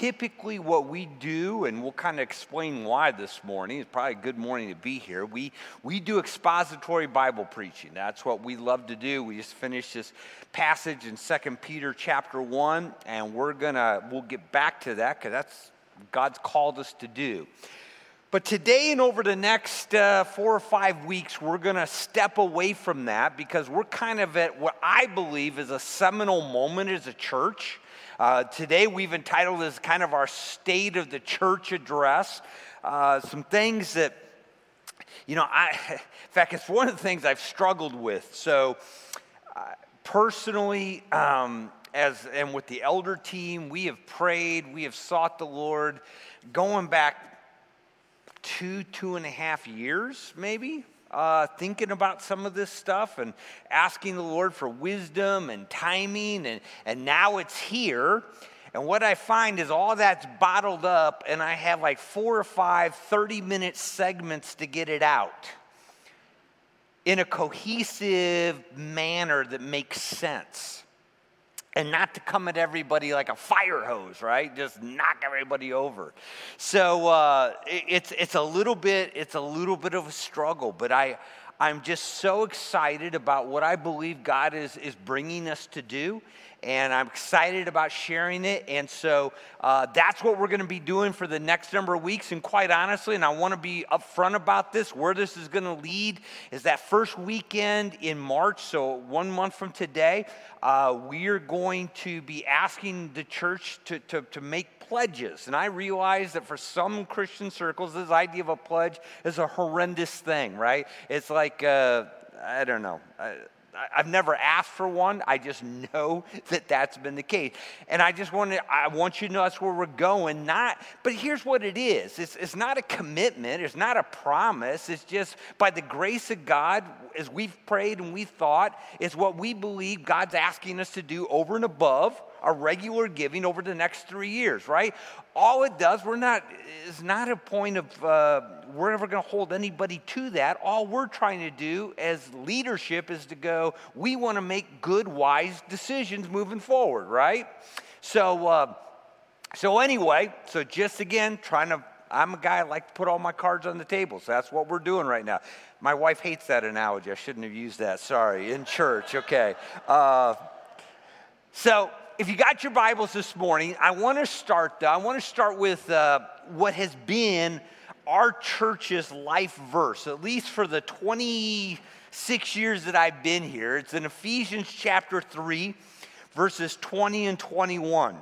typically what we do, and we'll kind of explain why this morning. It's probably a good morning to be here. We, we do expository Bible preaching. That's what we love to do. We just finished this passage in 2 Peter chapter 1, and we're to, we'll get back to that because that's God's called us to do. But today and over the next uh, four or five weeks, we're going to step away from that because we're kind of at what I believe is a seminal moment as a church. Uh, today, we've entitled as kind of our State of the Church address. Uh, some things that, you know, I, in fact, it's one of the things I've struggled with. So, uh, personally, um, as and with the elder team, we have prayed, we have sought the Lord, going back two, two and a half years, maybe, uh, thinking about some of this stuff and asking the Lord for wisdom and timing, and, and now it's here. And what I find is all that's bottled up, and I have like four or five 30 minute segments to get it out in a cohesive manner that makes sense and not to come at everybody like a fire hose, right? Just knock everybody over. So uh, it, it's it's a little bit it's a little bit of a struggle, but I I'm just so excited about what I believe God is is bringing us to do, and I'm excited about sharing it. And so uh, that's what we're going to be doing for the next number of weeks. And quite honestly, and I want to be upfront about this, where this is going to lead is that first weekend in March, so one month from today, uh, we are going to be asking the church to, to, to make pledges. And I realize that for some Christian circles, this idea of a pledge is a horrendous thing, right? It's like, uh, I don't know. I've never asked for one. I just know that that's been the case. And I just want to, I want you to know that's where we're going. Not, but here's what it is. It's, it's not a commitment. It's not a promise. It's just by the grace of God, as we've prayed and we thought, it's what we believe God's asking us to do over and above our regular giving over the next three years, right? All it does, we're not, is not a point of, uh, we're never going to hold anybody to that. All we're trying to do as leadership is to go, we want to make good, wise decisions moving forward, right? So, uh, so anyway, so just again, trying to, I'm a guy I like to put all my cards on the table, so that's what we're doing right now. My wife hates that analogy. I shouldn't have used that. Sorry. In church, okay. Uh, so if you got your Bibles this morning, I want to start, though, I want to start with uh, what has been our church's life verse, at least for the 26 years that I've been here. It's in Ephesians chapter 3, verses 20 and 21.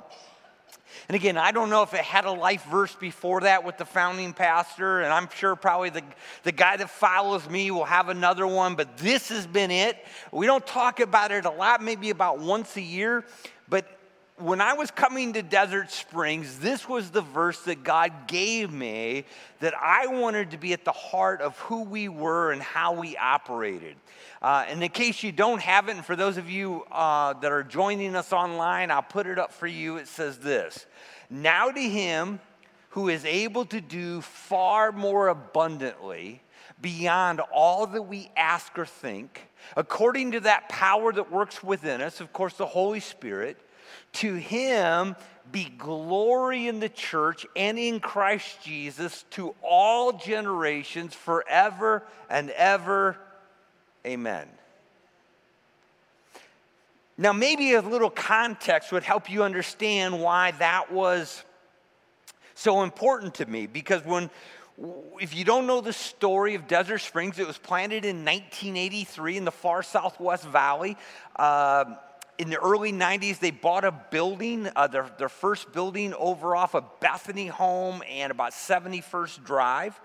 And again, I don't know if it had a life verse before that with the founding pastor, and I'm sure probably the, the guy that follows me will have another one, but this has been it. We don't talk about it a lot, maybe about once a year, but when I was coming to Desert Springs, this was the verse that God gave me that I wanted to be at the heart of who we were and how we operated. Uh, and in case you don't have it, and for those of you uh, that are joining us online, I'll put it up for you. It says this Now to him who is able to do far more abundantly beyond all that we ask or think, according to that power that works within us, of course, the Holy Spirit. To him be glory in the church and in Christ Jesus to all generations forever and ever. Amen. Now, maybe a little context would help you understand why that was so important to me. Because when, if you don't know the story of Desert Springs, it was planted in 1983 in the far southwest valley. Uh, in the early 90s, they bought a building, uh, their, their first building over off of Bethany Home and about 71st Drive.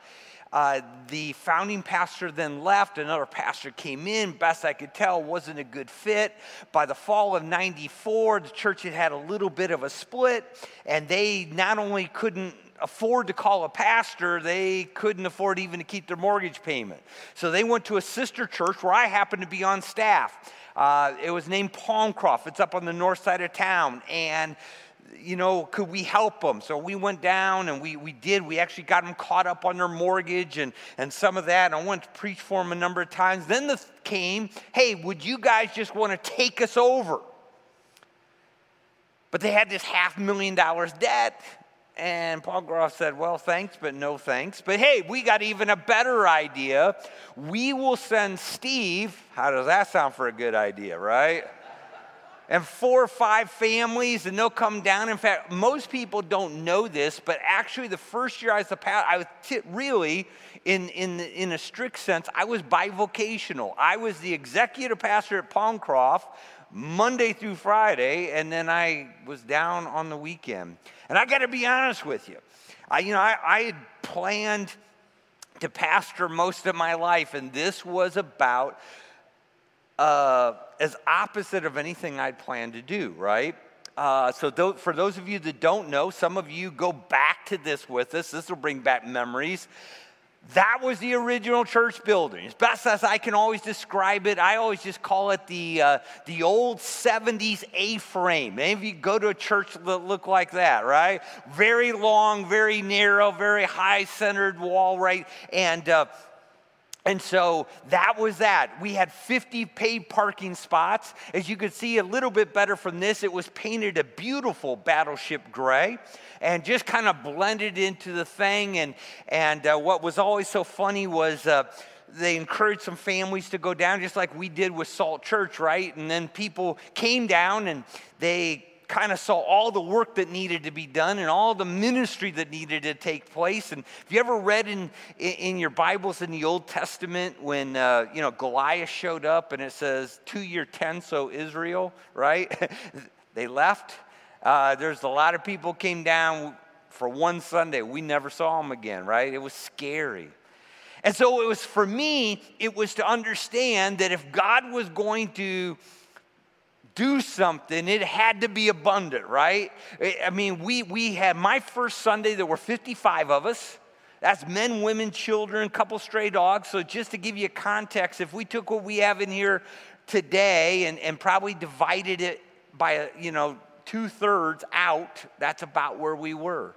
Uh, the founding pastor then left. Another pastor came in. Best I could tell, wasn't a good fit. By the fall of 94, the church had had a little bit of a split, and they not only couldn't afford to call a pastor, they couldn't afford even to keep their mortgage payment. So they went to a sister church where I happened to be on staff. Uh, it was named Palmcroft. It's up on the north side of town. And, you know, could we help them? So we went down and we, we did. We actually got them caught up on their mortgage and, and some of that. And I went to preach for them a number of times. Then the came, hey, would you guys just want to take us over? But they had this half million dollars debt. And Palmcroft said, Well, thanks, but no thanks. But hey, we got even a better idea. We will send Steve. How does that sound for a good idea, right? And four or five families, and they'll come down. In fact, most people don't know this, but actually, the first year I was a pastor, I was t- really, in, in, in a strict sense, I was bivocational. I was the executive pastor at Palmcroft Monday through Friday, and then I was down on the weekend. And I got to be honest with you, I, you know, I, I had planned to pastor most of my life, and this was about uh, as opposite of anything I'd planned to do, right? Uh, so, th- for those of you that don't know, some of you go back to this with us. This will bring back memories. That was the original church building. As best as I can always describe it, I always just call it the, uh, the old 70s A frame. Any of you go to a church that look like that, right? Very long, very narrow, very high centered wall, right? And uh, and so that was that. We had 50 paid parking spots. As you can see a little bit better from this, it was painted a beautiful battleship gray and just kind of blended into the thing. And, and uh, what was always so funny was uh, they encouraged some families to go down, just like we did with Salt Church, right? And then people came down and they kind of saw all the work that needed to be done and all the ministry that needed to take place. And if you ever read in, in your Bibles in the Old Testament when, uh, you know, Goliath showed up and it says, two year ten, so Israel, right? they left. Uh, there's a lot of people came down for one Sunday. We never saw them again, right? It was scary. And so it was for me, it was to understand that if God was going to do something, it had to be abundant, right? I mean, we, we had my first Sunday, there were 55 of us. That's men, women, children, couple stray dogs. So, just to give you context, if we took what we have in here today and, and probably divided it by, you know, two thirds out, that's about where we were.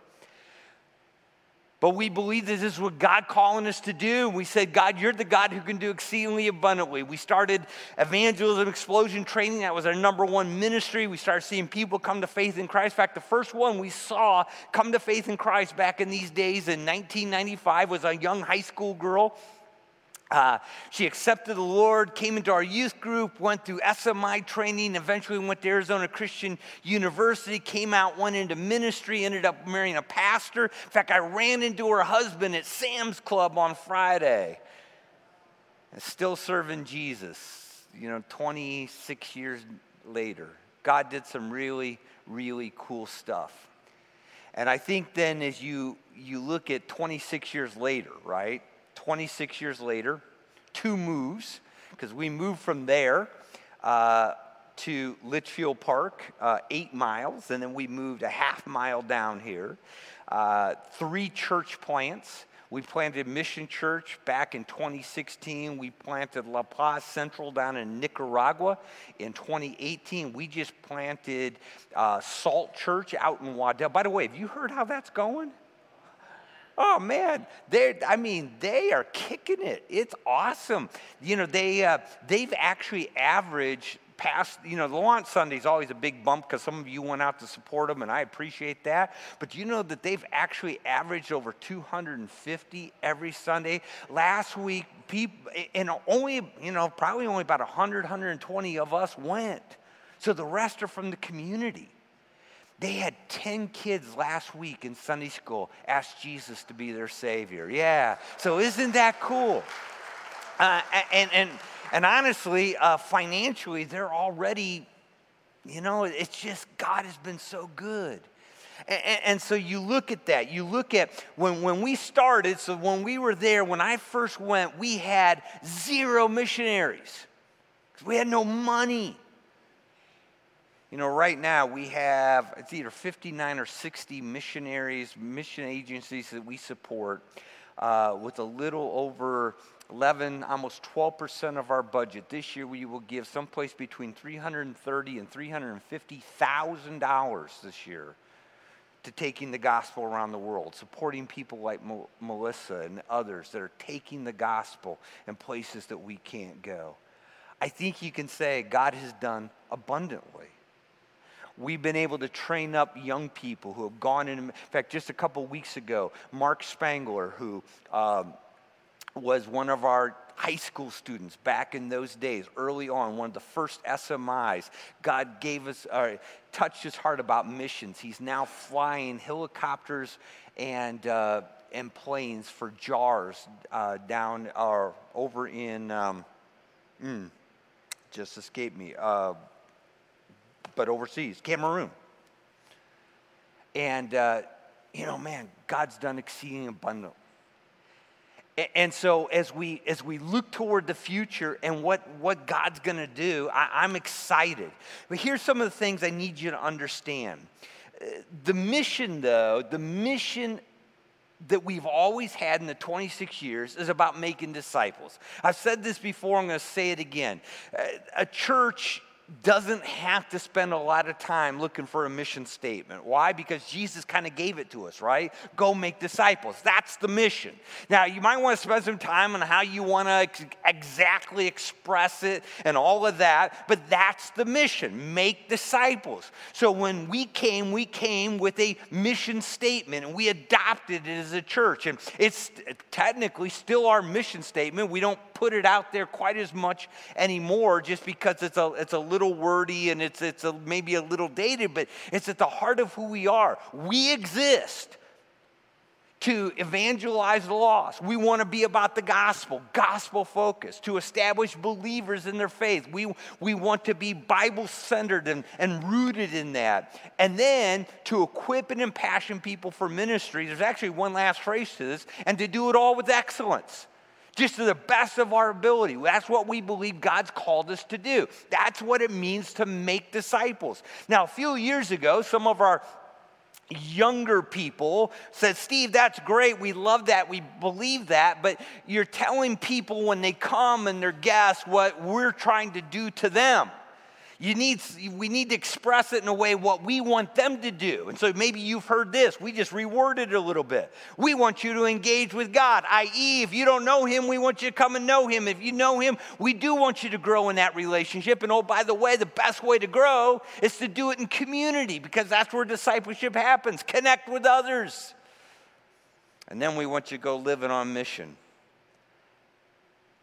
But we believe that this is what God calling us to do. We said, God, you're the God who can do exceedingly abundantly. We started evangelism explosion training. That was our number one ministry. We started seeing people come to faith in Christ. In fact, the first one we saw come to faith in Christ back in these days in 1995 was a young high school girl uh, she accepted the Lord, came into our youth group, went through SMI training, eventually went to Arizona Christian University, came out, went into ministry, ended up marrying a pastor. In fact, I ran into her husband at Sam's Club on Friday. And still serving Jesus, you know, 26 years later. God did some really, really cool stuff. And I think then as you, you look at 26 years later, right? 26 years later, two moves, because we moved from there uh, to Litchfield Park, uh, eight miles, and then we moved a half mile down here. Uh, three church plants. We planted Mission Church back in 2016. We planted La Paz Central down in Nicaragua in 2018. We just planted uh, Salt Church out in Waddell. By the way, have you heard how that's going? Oh man, they I mean they are kicking it. It's awesome. You know, they uh, they've actually averaged past, you know, the launch Sunday is always a big bump because some of you went out to support them, and I appreciate that. But you know that they've actually averaged over 250 every Sunday. Last week, people, and only, you know, probably only about 100, 120 of us went. So the rest are from the community. They had 10 kids last week in Sunday school asked Jesus to be their Savior. Yeah. So isn't that cool? Uh, and, and, and honestly, uh, financially, they're already, you know, it's just God has been so good. And, and, so you look at that. You look at when, when we started, so when we were there, when I first went, we had zero missionaries. We had no money. You know, right now we have, it's either 59 or 60 missionaries, mission agencies that we support uh, with a little over 11, almost 12% of our budget. This year we will give someplace between 330 and $350,000 this year to taking the gospel around the world, supporting people like Melissa and others that are taking the gospel in places that we can't go. I think you can say God has done abundantly. We've been able to train up young people who have gone in. In fact, just a couple weeks ago, Mark Spangler, who um, was one of our high school students back in those days, early on, one of the first SMIs. God gave us, uh, touched his heart about missions. He's now flying helicopters and, uh, and planes for JAARS uh, down or over in, um, mm, just escaped me, uh, but overseas, Cameroon. And, uh, you know, man, God's done exceeding abundant. And so as we as we look toward the future and what, what God's gonna do, I, I'm excited. But here's some of the things I need you to understand. Uh, the mission, though, the mission that we've always had in the 26 years is about making disciples. I've said this before, I'm going to say it again. Uh, a church doesn't have to spend a lot of time looking for a mission statement. Why? Because Jesus kind of gave it to us, right? Go make disciples. That's the mission. Now, you might want to spend some time on how you want to ex- exactly express it and all of that, but that's the mission make disciples. So when we came, we came with a mission statement and we adopted it as a church. And it's technically still our mission statement. We don't put it out there quite as much anymore just because it's a, it's a little wordy and it's, it's a, maybe a little dated, but it's at the heart of who we are. We exist to evangelize the lost. We want to be about the gospel, gospel focused, to establish believers in their faith. We, we want to be Bible centered and, and rooted in that. And then to equip and impassion people for ministry. There's actually one last phrase to this, and to do it all with excellence just to the best of our ability. That's what we believe God's called us to do. That's what it means to make disciples. Now, a few years ago, some of our younger people said, Steve, that's great. We love that. We believe that. But you're telling people when they come and they're guests what we're trying to do to them. You need, we need to express it in a way what we want them to do. And so maybe you've heard this. We just reworded it a little bit. We want you to engage with God, i.e., if you don't know Him, we want you to come and know Him. If you know Him, we do want you to grow in that relationship. And oh, by the way, the best way to grow is to do it in community because that's where discipleship happens. Connect with others. And then we want you to go living on mission.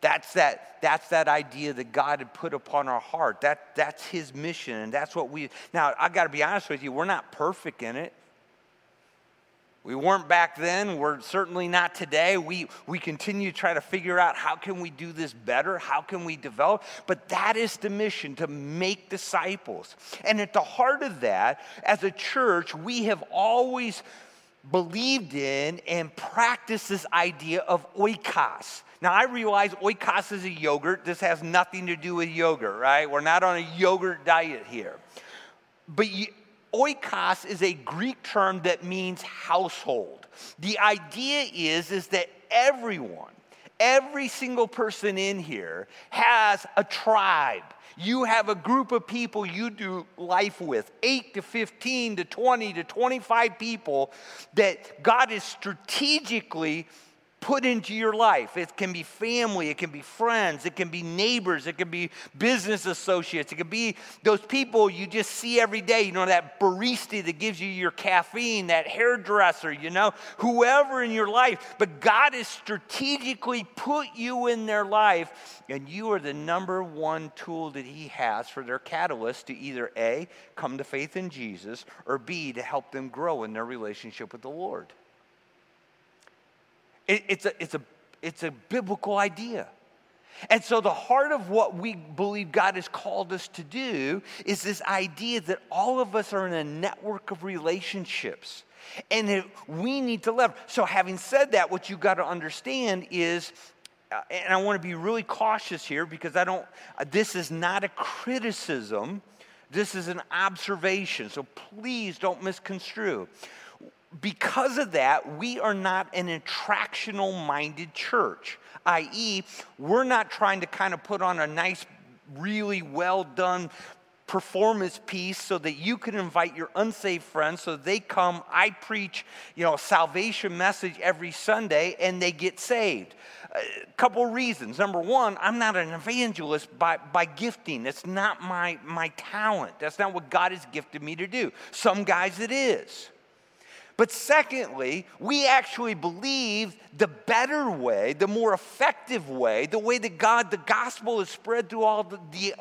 That's that, that's that idea that God had put upon our heart. That, that's his mission, and that's what we. Now, I got to be honest with you, we're not perfect in it. We weren't back then. We're certainly not today. We, we continue to try to figure out how can we do this better? How can we develop? But that is the mission, to make disciples. And at the heart of that, as a church, we have always believed in and practiced this idea of oikos. Now, I realize oikos is a yogurt. This has nothing to do with yogurt, right? We're not on a yogurt diet here. But oikos is a Greek term that means household. The idea is, is that everyone, every single person in here has a tribe. You have a group of people you do life with, 8 to 15 to 20 to 25 people that God is strategically put into your life. It can be family, it can be friends, it can be neighbors, it can be business associates, it can be those people you just see every day. You know, that barista that gives you your caffeine, that hairdresser, you know, whoever in your life. But God has strategically put you in their life, and you are the number one tool that He has for their catalyst to either A, come to faith in Jesus, or B, to help them grow in their relationship with the Lord. It, it's, a, it's, a, it's a biblical idea. And so, the heart of what we believe God has called us to do is this idea that all of us are in a network of relationships and we need to leverage. So, having said that, what you've got to understand is, uh, and I want to be really cautious here because I don't, uh, this is not a criticism, this is an observation. So, please don't misconstrue because of that, we are not an attractional minded church, i.e., we're not trying to kind of put on a nice, really well done performance piece so that you can invite your unsaved friends so they come. I preach, you know, a salvation message every Sunday and they get saved. A couple reasons. Number one, I'm not an evangelist by, by gifting. It's not my, my talent. That's not what God has gifted me to do. Some guys it is. But secondly, we actually believe the better way, the more effective way, the way that God, the gospel is spread through all the, the,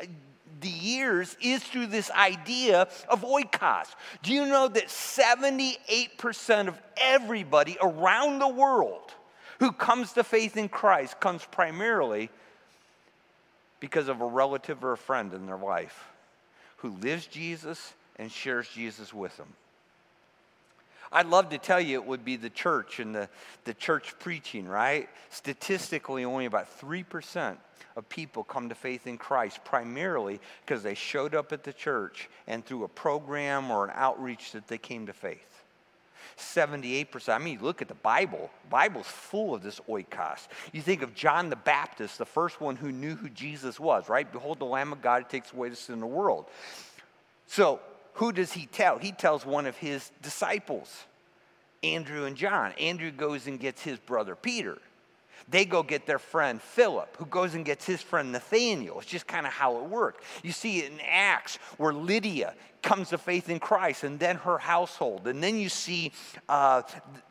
the years is through this idea of oikos. Do you know that 78% of everybody around the world who comes to faith in Christ comes primarily because of a relative or a friend in their life who lives Jesus and shares Jesus with them? I'd love to tell you it would be the church and the, the church preaching, right? Statistically, only about 3% of people come to faith in Christ, primarily because they showed up at the church and through a program or an outreach that they came to faith. 78%. I mean, look at the Bible. The Bible's full of this oikos. You think of John the Baptist, the first one who knew who Jesus was, right? Behold the Lamb of God who takes away the sin of the world. So who does he tell? He tells one of his disciples, Andrew and John. Andrew goes and gets his brother Peter. They go get their friend Philip, who goes and gets his friend Nathaniel. It's just kind of how it worked. You see it in Acts, where Lydia comes to faith in Christ, and then her household. And then you see uh,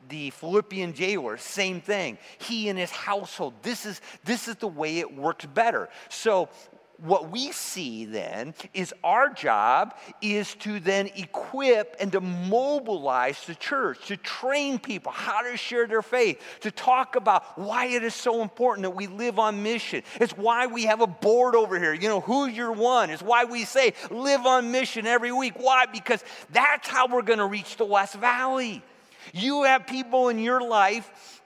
the Philippian jailer, same thing. He and his household. This is, this is the way it works better. So what we see then is our job is to then equip and to mobilize the church, to train people how to share their faith, to talk about why it is so important that we live on mission. It's why we have a board over here. You know, who's your one? It's why we say live on mission every week. Why? Because that's how we're going to reach the West Valley. You have people in your life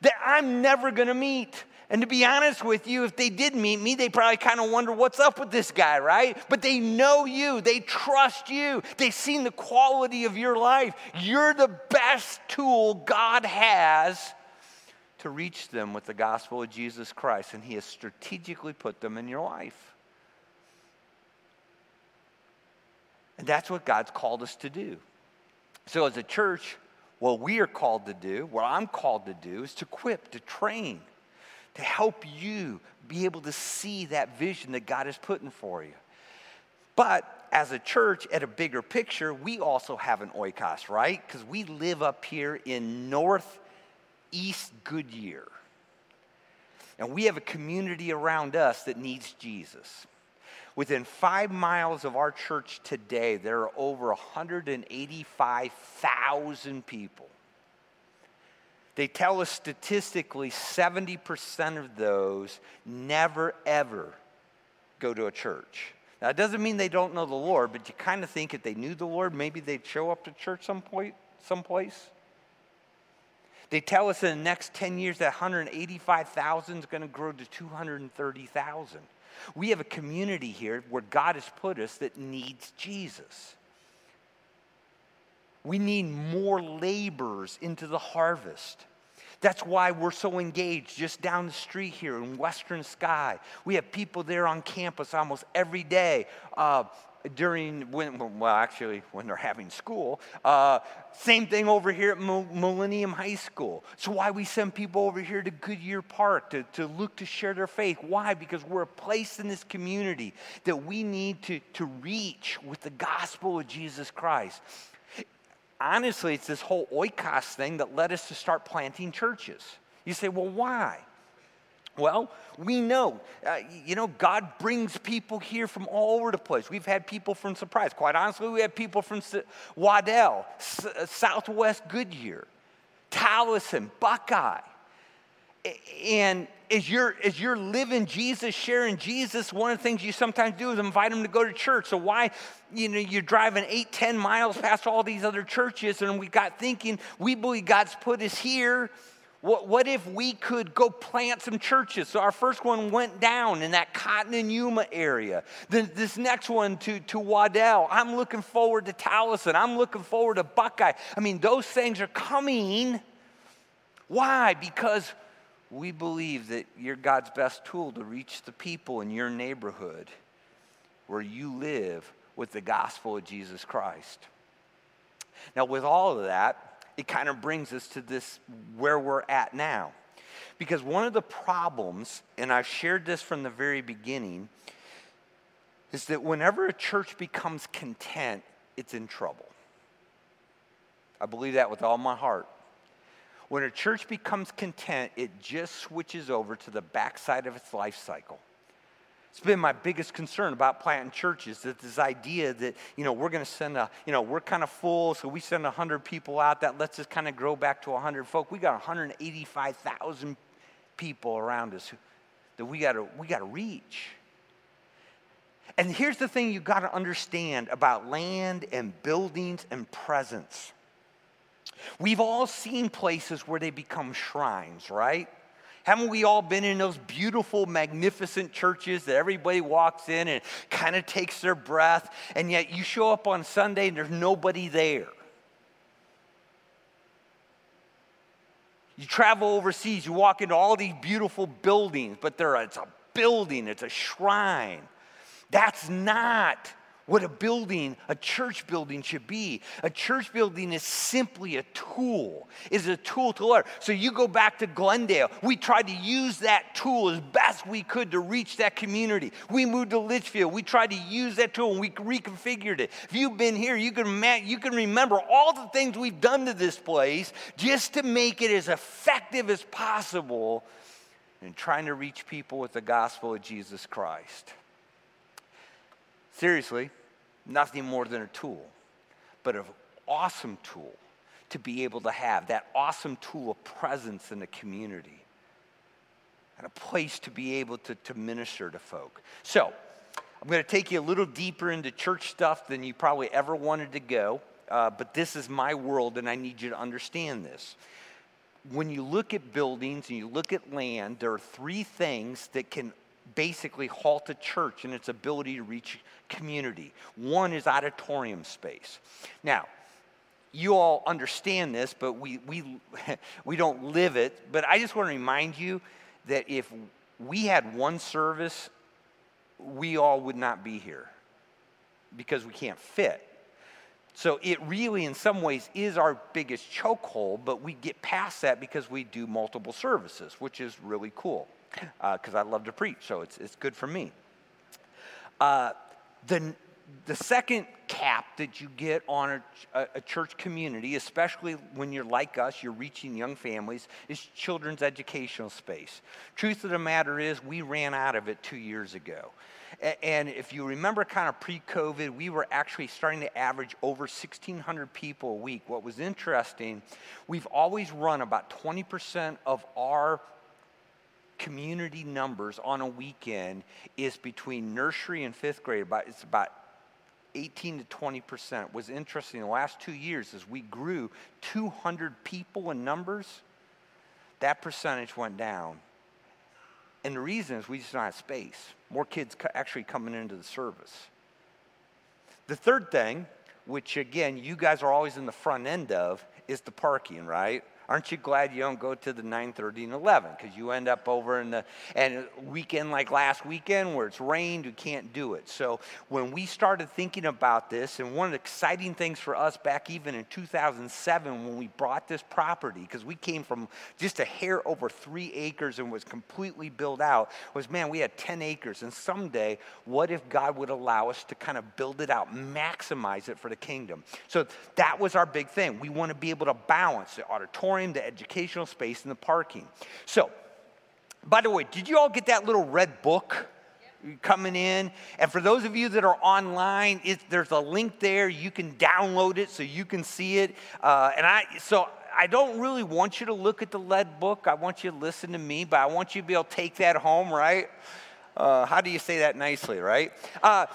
that I'm never going to meet. And to be honest with you, if they did meet me, they probably kind of wonder what's up with this guy, right? But they know you, they trust you, they've seen the quality of your life. You're the best tool God has to reach them with the gospel of Jesus Christ, and He has strategically put them in your life. And that's what God's called us to do. So, as a church, what we are called to do, what I'm called to do, is to equip, to train to help you be able to see that vision that God is putting for you. But as a church, at a bigger picture, we also have an oikos, right? Because we live up here in northeast Goodyear. And we have a community around us that needs Jesus. Within five miles of our church today, there are over 185,000 people they tell us statistically 70% of those never ever go to a church. Now, it doesn't mean they don't know the Lord, but you kind of think if they knew the Lord, maybe they'd show up to church some point, someplace. They tell us in the next 10 years that 185,000 is going to grow to 230,000. We have a community here where God has put us that needs Jesus. We need more laborers into the harvest. That's why we're so engaged just down the street here in Western Sky. We have people there on campus almost every day. Uh, during when well actually when they're having school uh, same thing over here at millennium high school so why we send people over here to goodyear park to, to look to share their faith why because we're a place in this community that we need to, to reach with the gospel of jesus christ honestly, it's this whole oikos thing that led us to start planting churches. You say, well, why? Well, we know, uh, you know, God brings people here from all over the place. We've had people from Surprise. Quite honestly, we have people from S- Waddell, S- Southwest Goodyear, Taliesin, Buckeye. And as you're, as you're living Jesus, sharing Jesus, one of the things you sometimes do is invite them to go to church. So why, you know, you're driving eight, ten miles past all these other churches, and we got thinking, we believe God's put us here. What, what if we could go plant some churches? So our first one went down in that Cotton and Yuma area. Then this next one to, to Waddell. I'm looking forward to Taliesin. I'm looking forward to Buckeye. I mean, those things are coming. Why? Because we believe that you're God's best tool to reach the people in your neighborhood where you live with the gospel of Jesus Christ. Now, with all of that, it kind of brings us to this where we're at now. Because one of the problems, and I've shared this from the very beginning, is that whenever a church becomes content, it's in trouble. I believe that with all my heart. When a church becomes content, it just switches over to the backside of its life cycle. It's been my biggest concern about planting churches that this idea that, you know, we're going to send a, you know, we're kind of full, so we send 100 people out. That lets us kind of grow back to 100 folk. We got 185,000 people around us that we got to we got to reach. And here's the thing you got to understand about land and buildings and presence. We've all seen places where they become shrines, right? Haven't we all been in those beautiful, magnificent churches that everybody walks in and kind of takes their breath, and yet you show up on Sunday and there's nobody there? You travel overseas, you walk into all these beautiful buildings, but there, it's a building, it's a shrine. That's not what a building, a church building should be. A church building is simply a tool, is a tool to learn. So you go back to Glendale. We tried to use that tool as best we could to reach that community. We moved to Litchfield. We tried to use that tool and we reconfigured it. If you've been here, you can, you can remember all the things we've done to this place just to make it as effective as possible in trying to reach people with the gospel of Jesus Christ. Seriously, nothing more than a tool, but an awesome tool to be able to have that awesome tool of presence in the community and a place to be able to, to minister to folk. So, I'm going to take you a little deeper into church stuff than you probably ever wanted to go, uh, but this is my world and I need you to understand this. When you look at buildings and you look at land, there are three things that can basically halt a church in its ability to reach community. One is auditorium space. Now, you all understand this, but we, we, we don't live it. But I just want to remind you that if we had one service, we all would not be here because we can't fit. So it really, in some ways, is our biggest chokehold, but we get past that because we do multiple services, which is really cool because uh, I love to preach, so it's, it's good for me. Uh, the, the second cap that you get on a, a, church community, especially when you're like us, you're reaching young families, is children's educational space. Truth of the matter is, we ran out of it two years ago. And if you remember, kind of pre COVID, we were actually starting to average over 1,600 people a week. What was interesting, we've always run about 20% of our community numbers on a weekend is between nursery and fifth grade. About, it's about 18 to 20 percent. Was interesting. The last two years, as we grew 200 people in numbers, that percentage went down. And the reason is we just don't have space. More kids actually coming into the service. The third thing, which again you guys are always in the front end of, is the parking, right? Aren't you glad you don't go to the 9:30 and 11? Because you end up over in the and weekend like last weekend where it's rained, you can't do it. So when we started thinking about this, and one of the exciting things for us back even in 2007 when we bought this property, because we came from just a hair over three acres and was completely built out, was man, we had 10 acres, and someday, what if God would allow us to kind of build it out, maximize it for the kingdom? So that was our big thing. We want to be able to balance the auditorium the educational space, and the parking. So, by the way, did you all get that little red book? coming in. And for those of you that are online, it, there's a link there. You can download it so you can see it. Uh, and I, so I don't really want you to look at the lead book. I want you to listen to me, but I want you to be able to take that home, right? Uh, how do you say that nicely, right? Uh,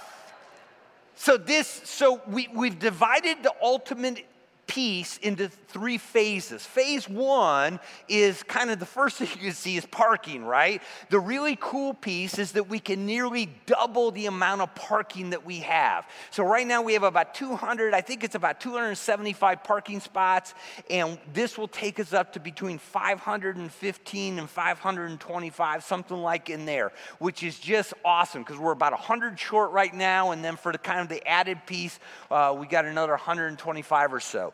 so this, so we, we've divided the ultimate piece into three phases. Phase one is kind of the first thing you can see is parking, right? The really cool piece is that we can nearly double the amount of parking that we have. So right now we have about 200, I think it's about 275 parking spots, and this will take us up to between 515 and 525, something like in there, which is just awesome because we're about 100 short right now, and then for the kind of the added piece, uh, we got another 125 or so.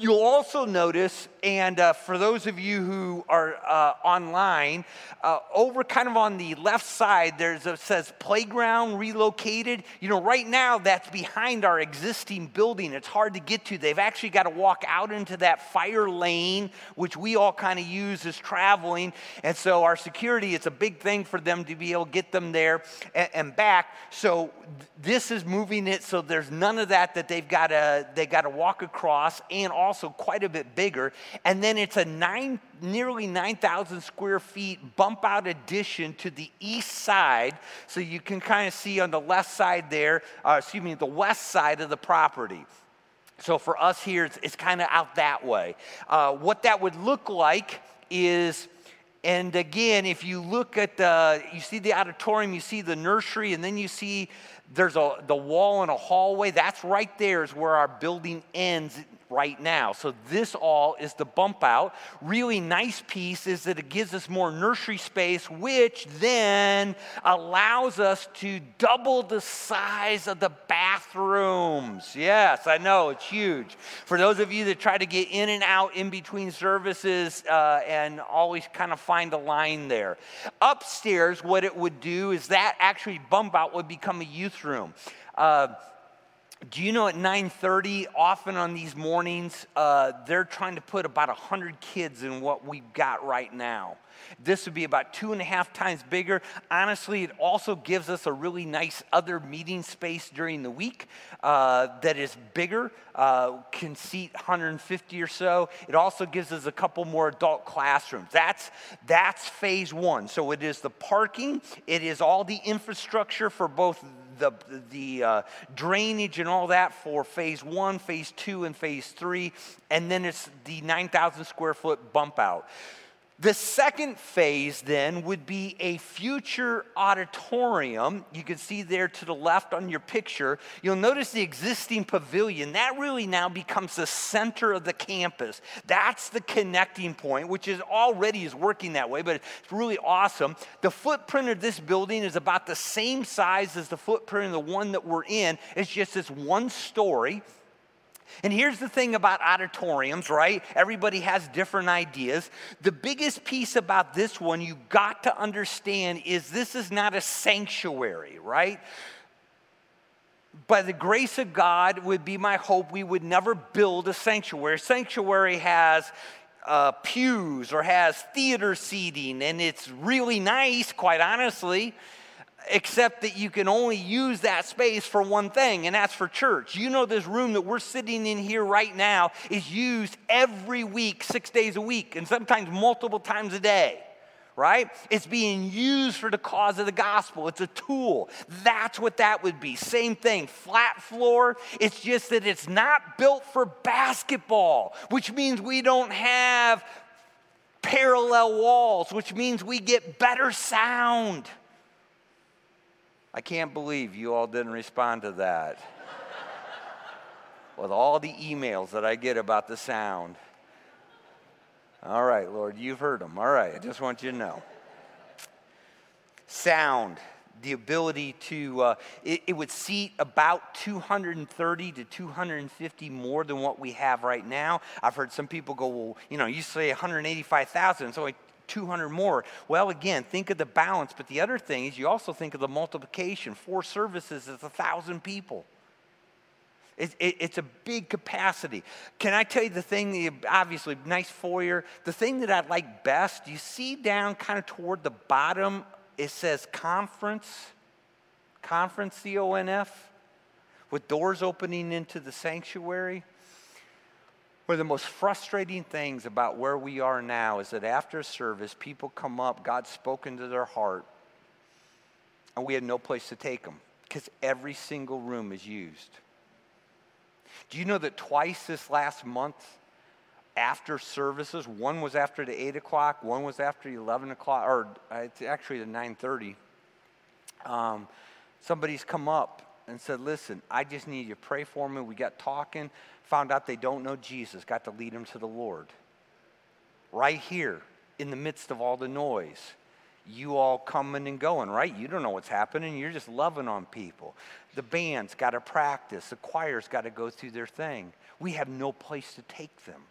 You'll also notice, and uh, for those of you who are uh, online, uh, over kind of on the left side, there's a says playground relocated. You know, right now that's behind our existing building. It's hard to get to. They've actually got to walk out into that fire lane, which we all kind of use as traveling. And so our security, it's a big thing for them to be able to get them there and, and back. So th- this is moving it so there's none of that that they've got to they got to walk across, and also also quite a bit bigger. And then it's a nine, nearly 9,000 square feet bump out addition to the east side. So you can kind of see on the left side there, uh, excuse me, the west side of the property. So for us here, it's, it's kind of out that way. Uh, what that would look like is. And again, if you look at the, you see the auditorium, you see the nursery, and then you see there's a, the wall and a hallway. That's right there is where our building ends right now. So this all is the bump out. Really nice piece is that it gives us more nursery space, which then allows us to double the size of the bathrooms. Yes, I know it's huge. For those of you that try to get in and out in between services uh, and always kind of find a line there. Upstairs, what it would do is that actually bump out would become a youth room. Uh, do you know at 9.30 often on these mornings uh, they're trying to put about 100 kids in what we've got right now. This would be about two and a half times bigger. Honestly it also gives us a really nice other meeting space during the week uh, that is bigger uh, can seat 150 or so. It also gives us a couple more adult classrooms. That's that's phase one. So it is the parking it is all the infrastructure for both the, the uh, drainage and all that for phase one, phase two, and phase three. And then it's the 9,000 square foot bump out. The second phase then would be a future auditorium. You can see there to the left on your picture. You'll notice the existing pavilion. That really now becomes the center of the campus. That's the connecting point, which is already is working that way, but it's really awesome. The footprint of this building is about the same size as the footprint of the one that we're in. It's just this one story. And here's the thing about auditoriums, right? Everybody has different ideas. The biggest piece about this one you got to understand is this is not a sanctuary, right? By the grace of God, would be my hope we would never build a sanctuary. Sanctuary has uh, pews or has theater seating, and it's really nice, quite honestly except that you can only use that space for one thing, and that's for church. You know, this room that we're sitting in here right now is used every week, six days a week, and sometimes multiple times a day. Right? It's being used for the cause of the gospel. It's a tool. That's what that would be. Same thing, flat floor. It's just that it's not built for basketball, which means we don't have parallel walls, which means we get better sound. I can't believe you all didn't respond to that. With all the emails that I get about the sound. All right, Lord, you've heard them. All right, I just want you to know. Sound, the ability to, uh, it, it, would seat about 230 to 250 more than what we have right now. I've heard some people go, well, you know, you say 185,000, it's only 200 more. Well, again, think of the balance, but the other thing is you also think of the multiplication. Four services is a thousand people. It, it, it's a big capacity. Can I tell you the thing, obviously, nice foyer. The thing that I like best, you see down kind of toward the bottom, it says conference, conference, C O N F, with doors opening into the sanctuary. One of the most frustrating things about where we are now is that after service, people come up, God's spoken to their heart, and we had no place to take them because every single room is used. Do you know that twice this last month, after services, one was after the 8 o'clock, one was after 11 o'clock, or uh, it's actually the 9.30, um, somebody's come up and said, listen, I just need you to pray for me. We got talking, found out they don't know Jesus, got to lead them to the Lord. Right here, in the midst of all the noise you all coming and going, right? You don't know what's happening. You're just loving on people. The band's got to practice, the choir's got to go through their thing. We have no place to take them.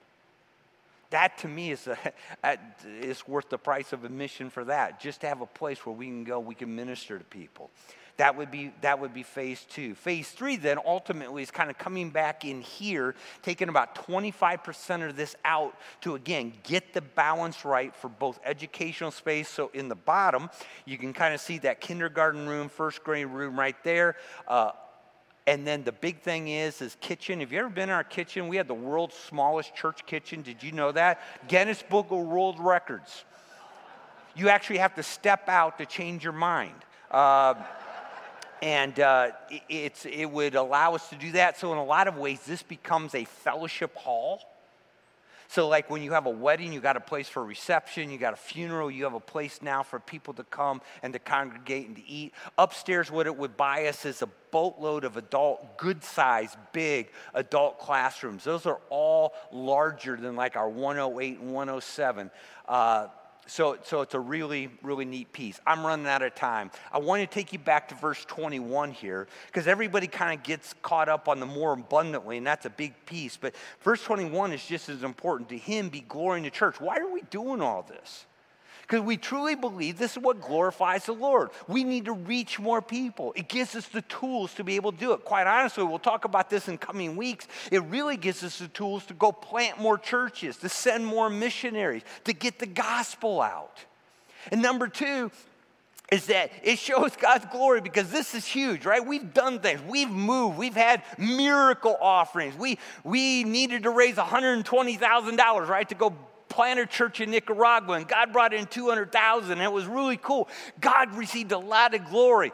That to me is, a, is worth the price of admission for that. Just to have a place where we can go, we can minister to people. That would be that would be phase two. Phase three then ultimately is kind of coming back in here, taking about 25% of this out to again get the balance right for both educational space. So in the bottom, you can kind of see that kindergarten room, first grade room right there. Uh, and then the big thing is, is kitchen. Have you ever been in our kitchen? We had the world's smallest church kitchen. Did you know that? Guinness Book of World Records. You actually have to step out to change your mind. Uh, and uh, it's, it would allow us to do that. So, in a lot of ways, this becomes a fellowship hall. So, like when you have a wedding, you got a place for reception, you got a funeral, you have a place now for people to come and to congregate and to eat. Upstairs, what it would buy us is a boatload of adult, good size, big adult classrooms. Those are all larger than like our 108 and 107. Uh, so, so it's a really, really neat piece. I'm running out of time. I want to take you back to verse 21 here because everybody kind of gets caught up on the more abundantly, and that's a big piece. But verse 21 is just as important. To him be glory in the church. Why are we doing all this? Because we truly believe this is what glorifies the Lord. We need to reach more people. It gives us the tools to be able to do it. Quite honestly, we'll talk about this in coming weeks. It really gives us the tools to go plant more churches, to send more missionaries, to get the gospel out. And number two, is that it shows God's glory because this is huge, right? We've done things. We've moved. We've had miracle offerings. We, we needed to raise $120,000, right, to go plant a church in Nicaragua, and God brought in 200,000, and it was really cool. God received a lot of glory.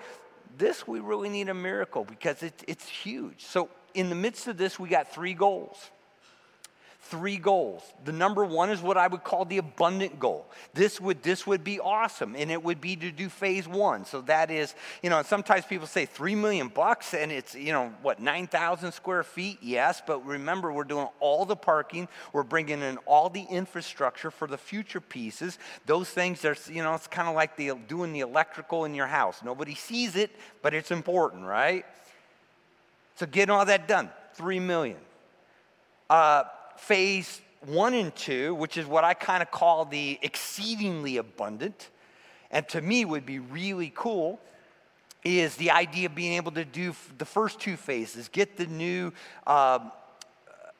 This, we really need a miracle because it, it's huge. So, in the midst of this, we got three goals three goals. The number one is what I would call the abundant goal. This would this would be awesome, and it would be to do phase one. So that is, you know, sometimes people say three million bucks, and it's you know what nine thousand square feet. Yes, but remember we're doing all the parking. We're bringing in all the infrastructure for the future pieces. Those things are you know it's kind of like the doing the electrical in your house. Nobody sees it, but it's important, right? So getting all that done, three million. Uh, phase one and two, which is what I kind of call the exceedingly abundant, and to me would be really cool, is the idea of being able to do the first two phases, get the new. Um,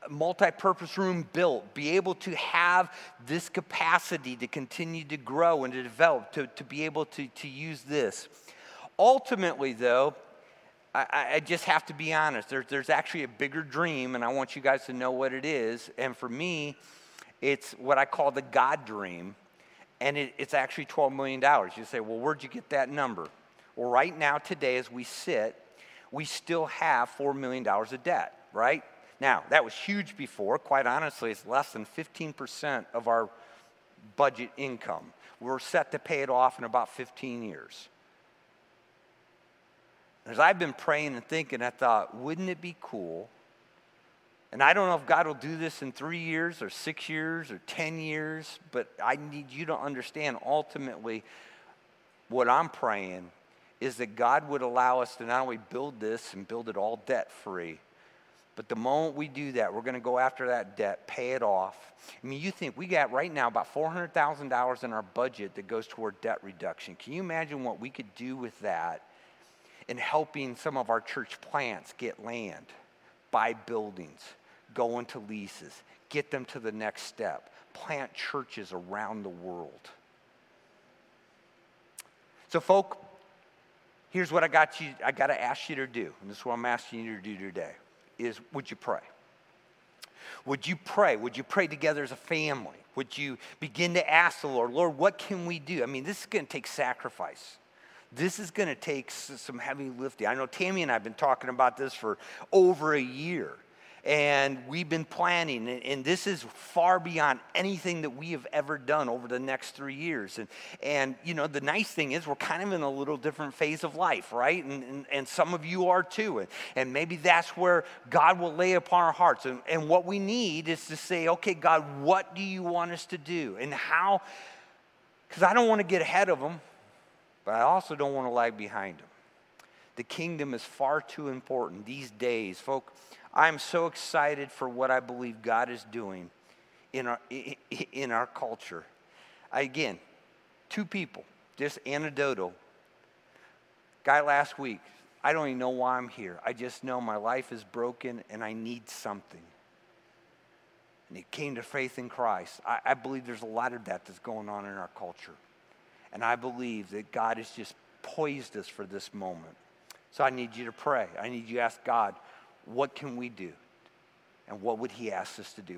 multi-purpose room built be able to have this capacity to continue to grow and to develop to, to be able to, to use this ultimately though I, I, just have to be honest. There's, there's actually a bigger dream, and I want you guys to know what it is. And for me, it's what I call the God dream, and it, it's actually $12 million. You say, well, where'd you get that number? Well, right now, today, as we sit, we still have $4 million of debt, right? Now, that was huge before. Quite honestly, it's less than 15% of our budget income. We're set to pay it off in about 15 years. As I've been praying and thinking, I thought, wouldn't it be cool? And I don't know if God will do this in three years or six years or 10 years, but I need you to understand ultimately what I'm praying is that God would allow us to not only build this and build it all debt free, but the moment we do that, we're going to go after that debt, pay it off. I mean, you think we got right now about $400,000 in our budget that goes toward debt reduction. Can you imagine what we could do with that in helping some of our church plants get land, buy buildings, go into leases, get them to the next step, plant churches around the world. So, folk, here's what I got you, I got to ask you to do, and this is what I'm asking you to do today, is would you pray? Would you pray? Would you pray together as a family? Would you begin to ask the Lord, Lord, what can we do? I mean, this is going to take sacrifice. This is going to take some heavy lifting. I know Tammy and I have been talking about this for over a year. And we've been planning, and, this is far beyond anything that we have ever done over the next three years. And, and you know, the nice thing is we're kind of in a little different phase of life, right? And, and, and some of you are too. And, and maybe that's where God will lay upon our hearts. And, and what we need is to say, okay, God, what do you want us to do? And how, because I don't want to get ahead of them, but I also don't want to lag behind them. The kingdom is far too important these days, folks. I'm so excited for what I believe God is doing in our, in our culture. Again, two people, just anecdotal. Guy last week, I don't even know why I'm here. I just know my life is broken and I need something. And he came to faith in Christ. I, I believe there's a lot of that that's going on in our culture. And I believe that God has just poised us for this moment. So I need you to pray. I need you to ask God, what can we do? And what would He ask us to do?